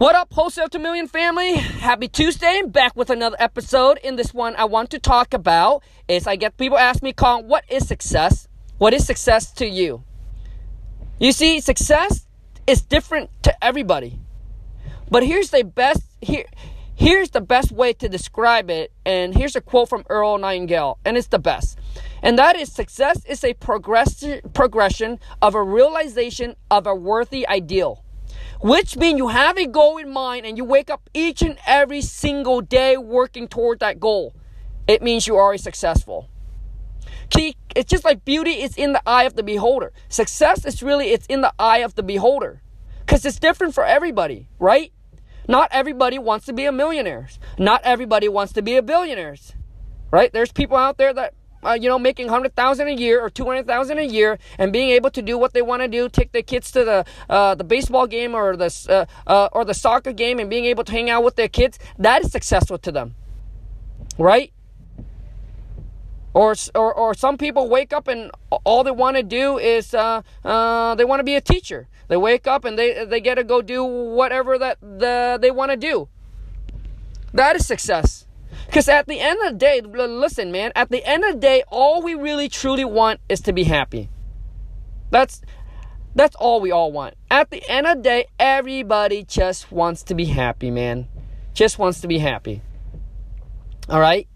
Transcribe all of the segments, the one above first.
What up, Wholesale to Million family? Happy Tuesday. Back with another episode. In this one, I want to talk about is I get people ask me, Colin, what is success? What is success to you? You see, success is different to everybody. But here's the best here here's the best way to describe it, and here's a quote from Earl Nightingale, and it's the best. And that is success is a progress, progression of a realization of a worthy ideal which means you have a goal in mind and you wake up each and every single day working toward that goal. It means you are successful. It's just like beauty is in the eye of the beholder. Success is really it's in the eye of the beholder. Cuz it's different for everybody, right? Not everybody wants to be a millionaire. Not everybody wants to be a billionaire. Right? There's people out there that uh, you know, making hundred thousand a year or two hundred thousand a year, and being able to do what they want to do, take their kids to the uh, the baseball game or the uh, uh, or the soccer game, and being able to hang out with their kids, that is successful to them, right? Or, or, or some people wake up and all they want to do is uh, uh, they want to be a teacher. They wake up and they they get to go do whatever that the, they want to do. That is success. Because at the end of the day, listen, man, at the end of the day, all we really truly want is to be happy. That's that's all we all want. At the end of the day, everybody just wants to be happy, man. Just wants to be happy. All right?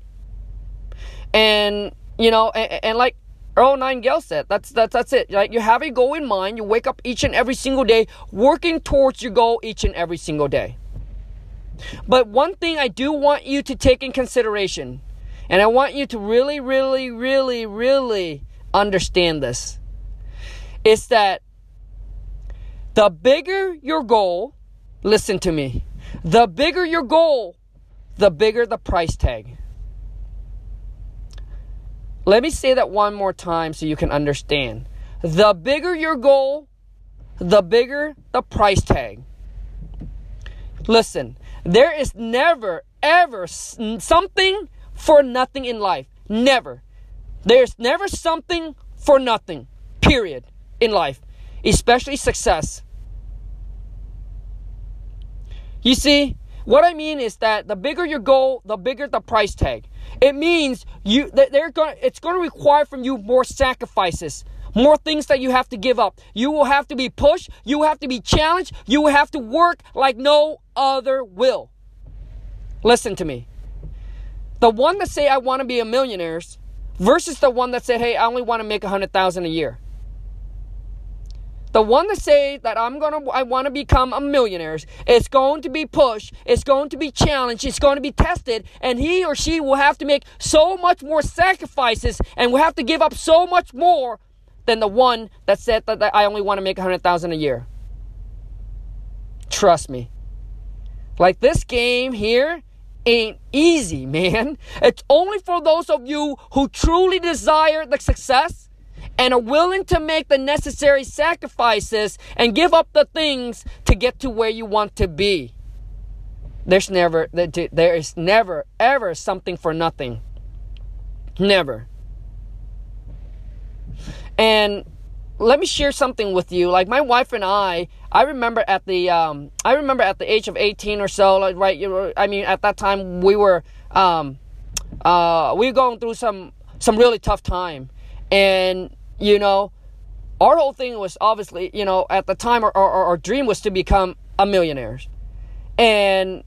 And you know, and, and like Earl Nightingale said, that's that's that's it. Like you have a goal in mind, you wake up each and every single day working towards your goal each and every single day. But one thing I do want you to take in consideration, and I want you to really, really, really, really understand this, is that the bigger your goal, listen to me, the bigger your goal, the bigger the price tag. Let me say that one more time so you can understand. The bigger your goal, the bigger the price tag. Listen, there is never, ever something for nothing in life. Never. There's never something for nothing, period, in life, especially success. You see, what I mean is that the bigger your goal, the bigger the price tag. It means you they're going it's going to require from you more sacrifices, more things that you have to give up. You will have to be pushed, you have to be challenged, you will have to work like no other will. Listen to me. The one that say I want to be a millionaire versus the one that said, "Hey, I only want to make a hundred thousand a year." The one that say that I'm gonna, I want to become a millionaire, it's going to be pushed, it's going to be challenged, it's going to be tested, and he or she will have to make so much more sacrifices and will have to give up so much more than the one that said that, I only want to make a hundred thousand a year. Trust me. Like this game here ain't easy, man. It's only for those of you who truly desire the success and are willing to make the necessary sacrifices and give up the things to get to where you want to be. There's never there is never ever something for nothing. Never. And let me share something with you. Like my wife and I, I remember at the um, I remember at the age of 18 or so, like right, you know, I mean at that time we were um, uh, we were going through some some really tough time, and you know, our whole thing was obviously, you know, at the time our, our, our dream was to become a millionaire, and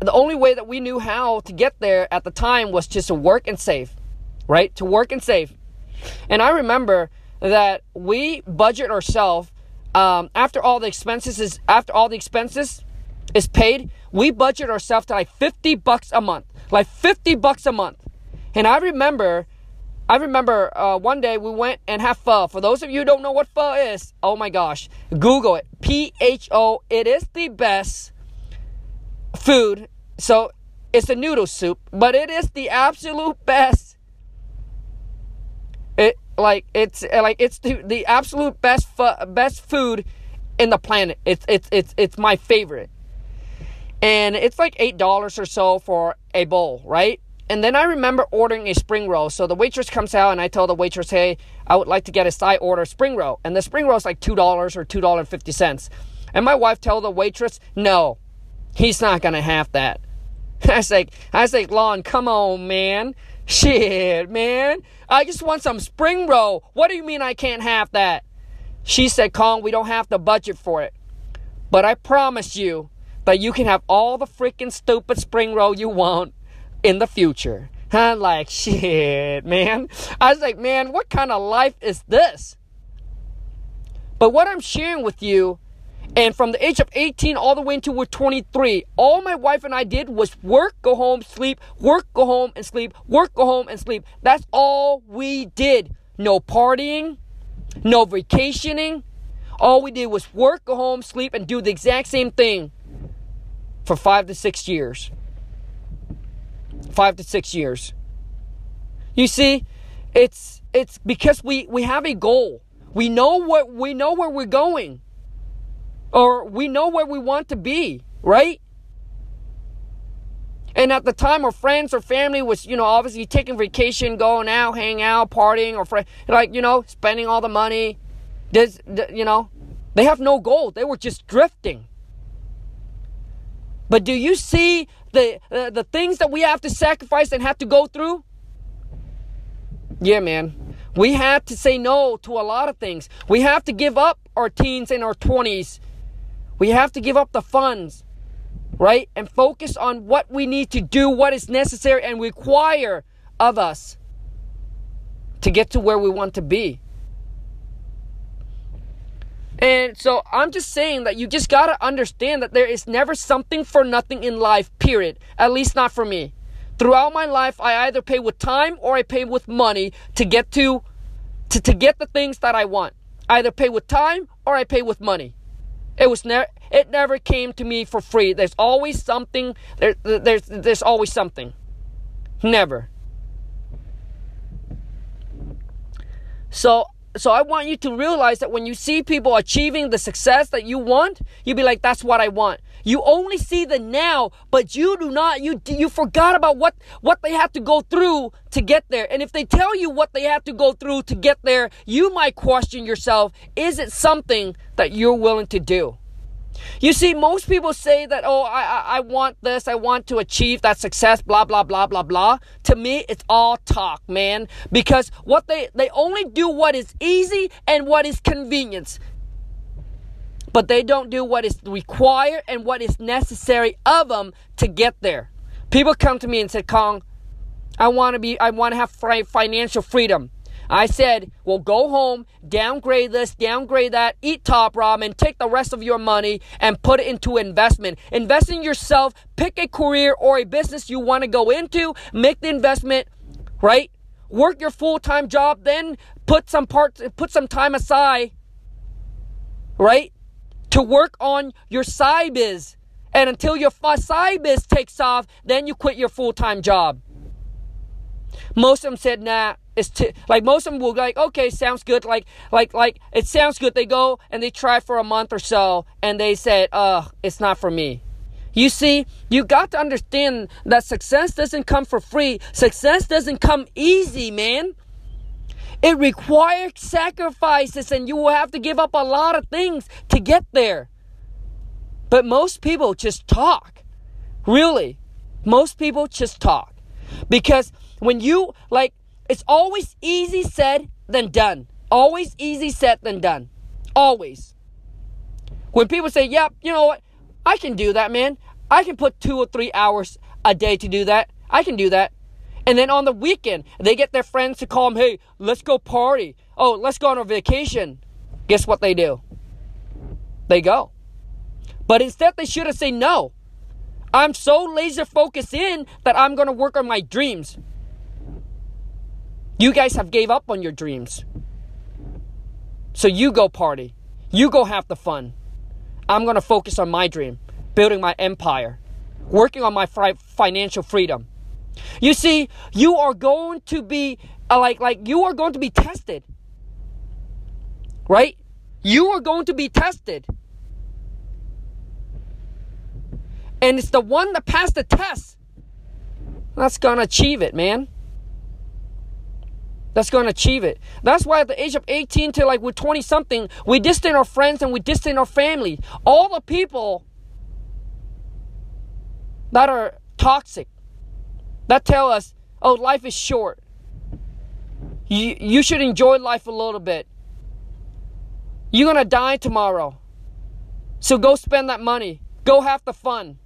the only way that we knew how to get there at the time was just to work and save, right? To work and save, and I remember that we budget ourselves um, after all the expenses is after all the expenses is paid we budget ourselves to like 50 bucks a month like 50 bucks a month. And i remember i remember uh, one day we went and had pho. For those of you who don't know what pho is oh my gosh google it. P-h-o it is the best food. So it's a noodle soup but it is the absolute best it like it's eh, like it's the, the absolute best fu- best food in the planet. It's it's it's it's my favorite. And it's like eight dollars or so for a bowl, right? And then I remember ordering a spring roll. So the waitress comes out and I tell the waitress, hey, I would like to get a side order spring roll. And the spring roll is like $2 or $2.50. And my wife tell the waitress, no, he's not gonna have that. I was like, I was like, Lon, come on, man. Shit, man. I just want some spring roll. What do you mean I can't have that? She said, Khang, we don't have the budget for it. But I promise you that you can have all the freaking stupid spring roll you want in the future. I'm like, shit, man. I was like, man, what kind of life is this? But what I'm sharing with you, and from the age of 18 all the way until we're 23, all my wife and I did was work, go home, sleep, work, go home, and sleep, work, go home, and sleep. That's all we did. No partying, no vacationing. All we did was work, go home, sleep, and do the exact same thing for five to six years. Five to six years. You see, it's it's because we we have a goal. We know what we know where we're going. Or we know where we want to be, right? And at the time, our friends or family was, you know, obviously taking vacation, going out, hang out, partying, or fr- like, you know, spending all the money. This, you know, they have no goal. They were just drifting. But do you see the uh, the things that we have to sacrifice and have to go through? Yeah, man. We have to say no to a lot of things. We have to give up our teens and our 20s. We have to give up the funds, right? And focus on what we need to do, what is necessary and require of us to get to where we want to be. And so I'm just saying that you just got to understand that there is never something for nothing in life, period. At least not for me. Throughout my life, I either pay with time or I pay with money to get to, to, to get the things that I want. Either pay with time or I pay with money. It was never it never came to me for free. There's always something there, there's there's always something. Never. So so I want you to realize that when you see people achieving the success that you want, you be like, that's what I want. You only see the now, but you do not, you, you forgot about what, what they have to go through to get there. And if they tell you what they have to go through to get there, you might question yourself, is it something that you're willing to do? You see, most people say that, oh, I, I, I, want this, I want to achieve that success, blah, blah, blah, blah, blah. To me, it's all talk, man. Because what they, they only do what is easy and what is convenience. But they don't do what is required and what is necessary of them to get there. People come to me and say, Khang, I want to be, I want to have financial freedom. I said, well, go home, downgrade this, downgrade that, eat top ramen, take the rest of your money and put it into investment. Invest in yourself, pick a career or a business you want to go into, make the investment, right? Work your full-time job, then put some part, put some time aside, right? To work on your side biz. And until your side biz takes off, then you quit your full-time job. Most of them said, nah, it's like most of them will like, okay, sounds good. Like, like, like it sounds good. They go and they try for a month or so and they said, uh, it's not for me. You see, you got to understand that success doesn't come for free. Success doesn't come easy, man. It requires sacrifices and you will have to give up a lot of things to get there. But most people just talk. Really. Most people just talk. Because when you, like, it's always easy said than done. Always easy said than done. Always. When people say, yep, you know what? I can do that, man. I can put two or three hours a day to do that. I can do that. And then on the weekend, they get their friends to call them, hey, let's go party. Oh, let's go on a vacation. Guess what they do? They go. But instead, they should have said no. I'm so laser focused in that I'm going to work on my dreams. You guys have gave up on your dreams. So you go party. You go have the fun. I'm going to focus on my dream, building my empire, working on my fi- financial freedom. You see, you are going to be uh, like like you are going to be tested. Right? You are going to be tested. And it's the one that passed the test that's going to achieve it, man. that's going to achieve it. That's why at the age of 18 to like we're 20 something, we distance our friends and we distance our family. All the people that are toxic, that tell us, oh, life is short. You, you should enjoy life a little bit. You're going to die tomorrow. So go spend that money. Go have the fun.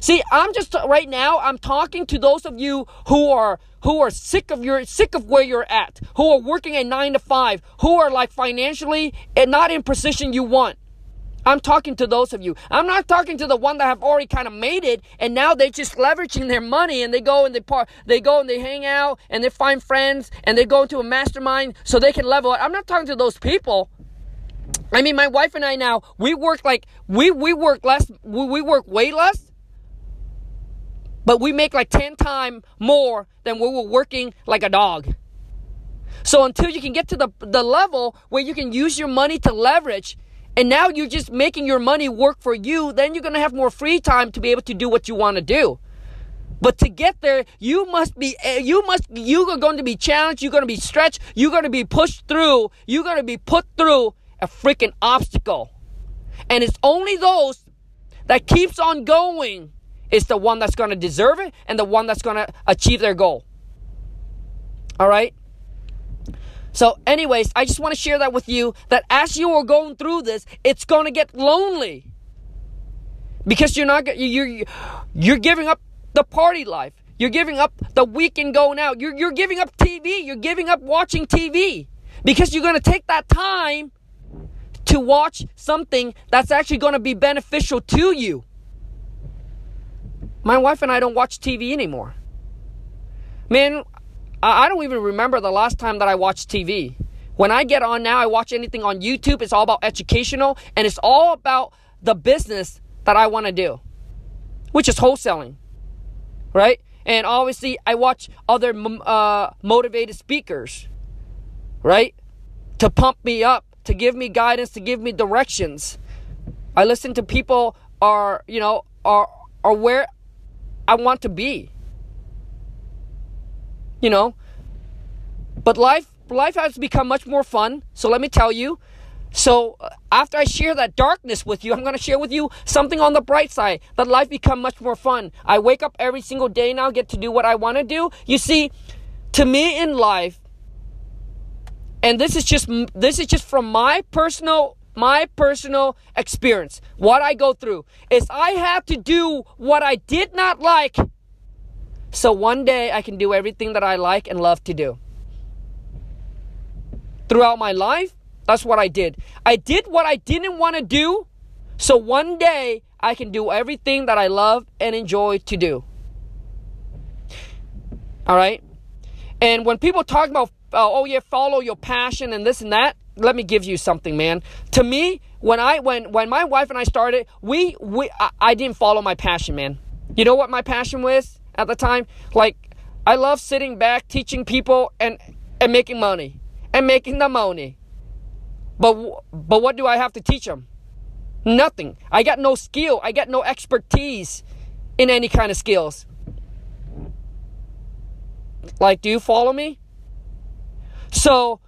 See, I'm just right now I'm talking to those of you who are who are sick of your sick of where you're at, who are working a 9 to 5, who are like financially and not in position you want. I'm talking to those of you. I'm not talking to the one that have already kind of made it and now they're just leveraging their money and they go and they part they go and they hang out and they find friends and they go into a mastermind so they can level it. I'm not talking to those people. I mean my wife and I now we work like we we work less we, we work way less but we make like 10 times more than we were working like a dog. So until you can get to the, the level where you can use your money to leverage, and now you're just making your money work for you, then you're going to have more free time to be able to do what you want to do. But to get there, you must be, eh, you must, you are going to be challenged, you're going to be stretched, you're going to be pushed through, you're going to be put through a freaking obstacle. And it's only those that keeps on going is the one that's going to deserve it and the one that's going to achieve their goal. All right? So, anyways, I just want to share that with you that as you are going through this, it's going to get lonely. Because you're not you're you're giving up the party life. You're giving up the weekend going out. You're you're giving up TV. You're giving up watching TV. Because you're going to take that time to watch something that's actually going to be beneficial to you. My wife and I don't watch TV anymore. Man, I don't even remember the last time that I watched TV. When I get on now, I watch anything on YouTube. It's all about educational and it's all about the business that I want to do, which is wholesaling, right? And obviously, I watch other uh, motivated speakers, right? To pump me up, to give me guidance, to give me directions. I listen to people are, you know, are are where I want to be. You know? But life life has become much more fun. So let me tell you. So uh, after I share that darkness with you, I'm going to share with you something on the bright side that life become much more fun. I wake up every single day now, get to do what I want to do. You see, to me in life, and this is just this is just from my personal my personal experience, what I go through, is I have to do what I did not like so one day I can do everything that I like and love to do. Throughout my life, that's what I did. I did what I didn't want to do so one day I can do everything that I love and enjoy to do. All right? And when people talk about, uh, oh yeah, follow your passion and this and that, let me give you something, man. To me, when I when when my wife and I started, we we I, I didn't follow my passion, man. You know what my passion was at the time? Like I love sitting back teaching people and and making money and making the money. But but what do I have to teach them? Nothing. I got no skill. I got no expertise in any kind of skills. Like, do you follow me? So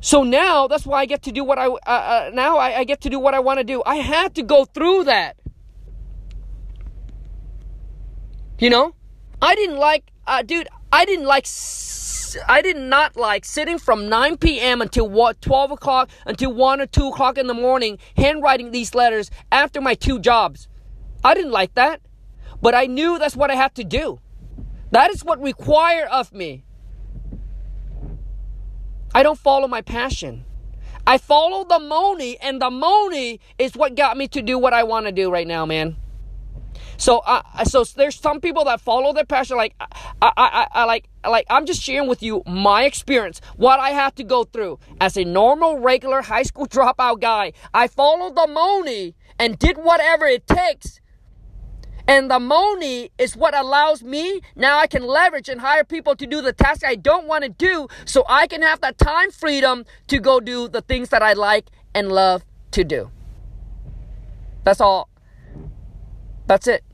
so now that's why I get to do what I uh, uh, now I, I get to do what I want to do. I had to go through that. You know, I didn't like, uh, dude. I didn't like. I did not like sitting from 9 p.m. until what 12 o'clock until 1 or 2 o'clock in the morning handwriting these letters after my two jobs. I didn't like that. But I knew that's what I had to do. That is what required of me. I don't follow my passion. I follow the money, and the money is what got me to do what I want to do right now, man. So, uh, so there's some people that follow their passion. Like, I, I, I, I, like, like I'm just sharing with you my experience, what I had to go through as a normal, regular high school dropout guy. I followed the money and did whatever it takes and the money is what allows me now I can leverage and hire people to do the task I don't want to do so I can have that time freedom to go do the things that I like and love to do. That's all. That's it.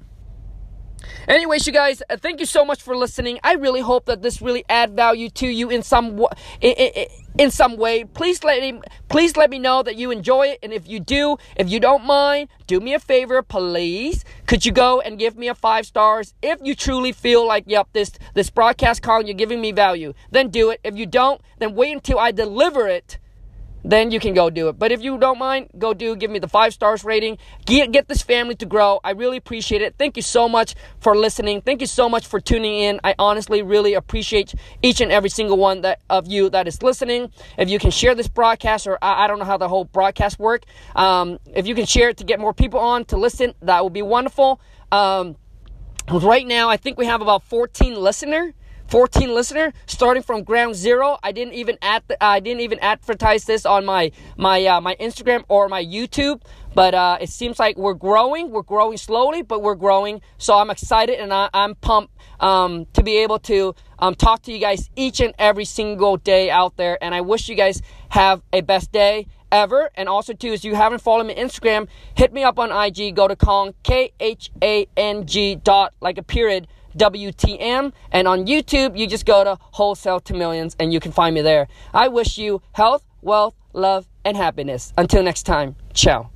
Anyways, you guys, uh, thank you so much for listening. I really hope that this really add value to you in some in, in some way. Please let me please let me know that you enjoy it, and if you do, if you don't mind, do me a favor, please. Could you go and give me a five stars if you truly feel like, yep, this this broadcast calling you're giving me value? Then do it. If you don't, then wait until I deliver it then you can go do it. But if you don't mind, go do. Give me the five stars rating. Get, get this family to grow. I really appreciate it. Thank you so much for listening. Thank you so much for tuning in. I honestly really appreciate each and every single one that of you that is listening. If you can share this broadcast, or I, I don't know how the whole broadcast work. Um, if you can share it to get more people on to listen, that would be wonderful. Um, right now, I think we have about 14 listener 14 listener starting from ground zero i didn't even add the, i didn't even advertise this on my my uh, my instagram or my youtube but uh, it seems like we're growing we're growing slowly but we're growing so i'm excited and I, am pumped um, to be able to um, talk to you guys each and every single day out there and i wish you guys have a best day ever. And also, too, if you haven't followed me Instagram, hit me up on IG. Go to Khang, K H A N G dot, like a period, WTM. And on YouTube, you just go to Wholesale to Millions and you can find me there. I wish you health, wealth, love, and happiness. Until next time, ciao.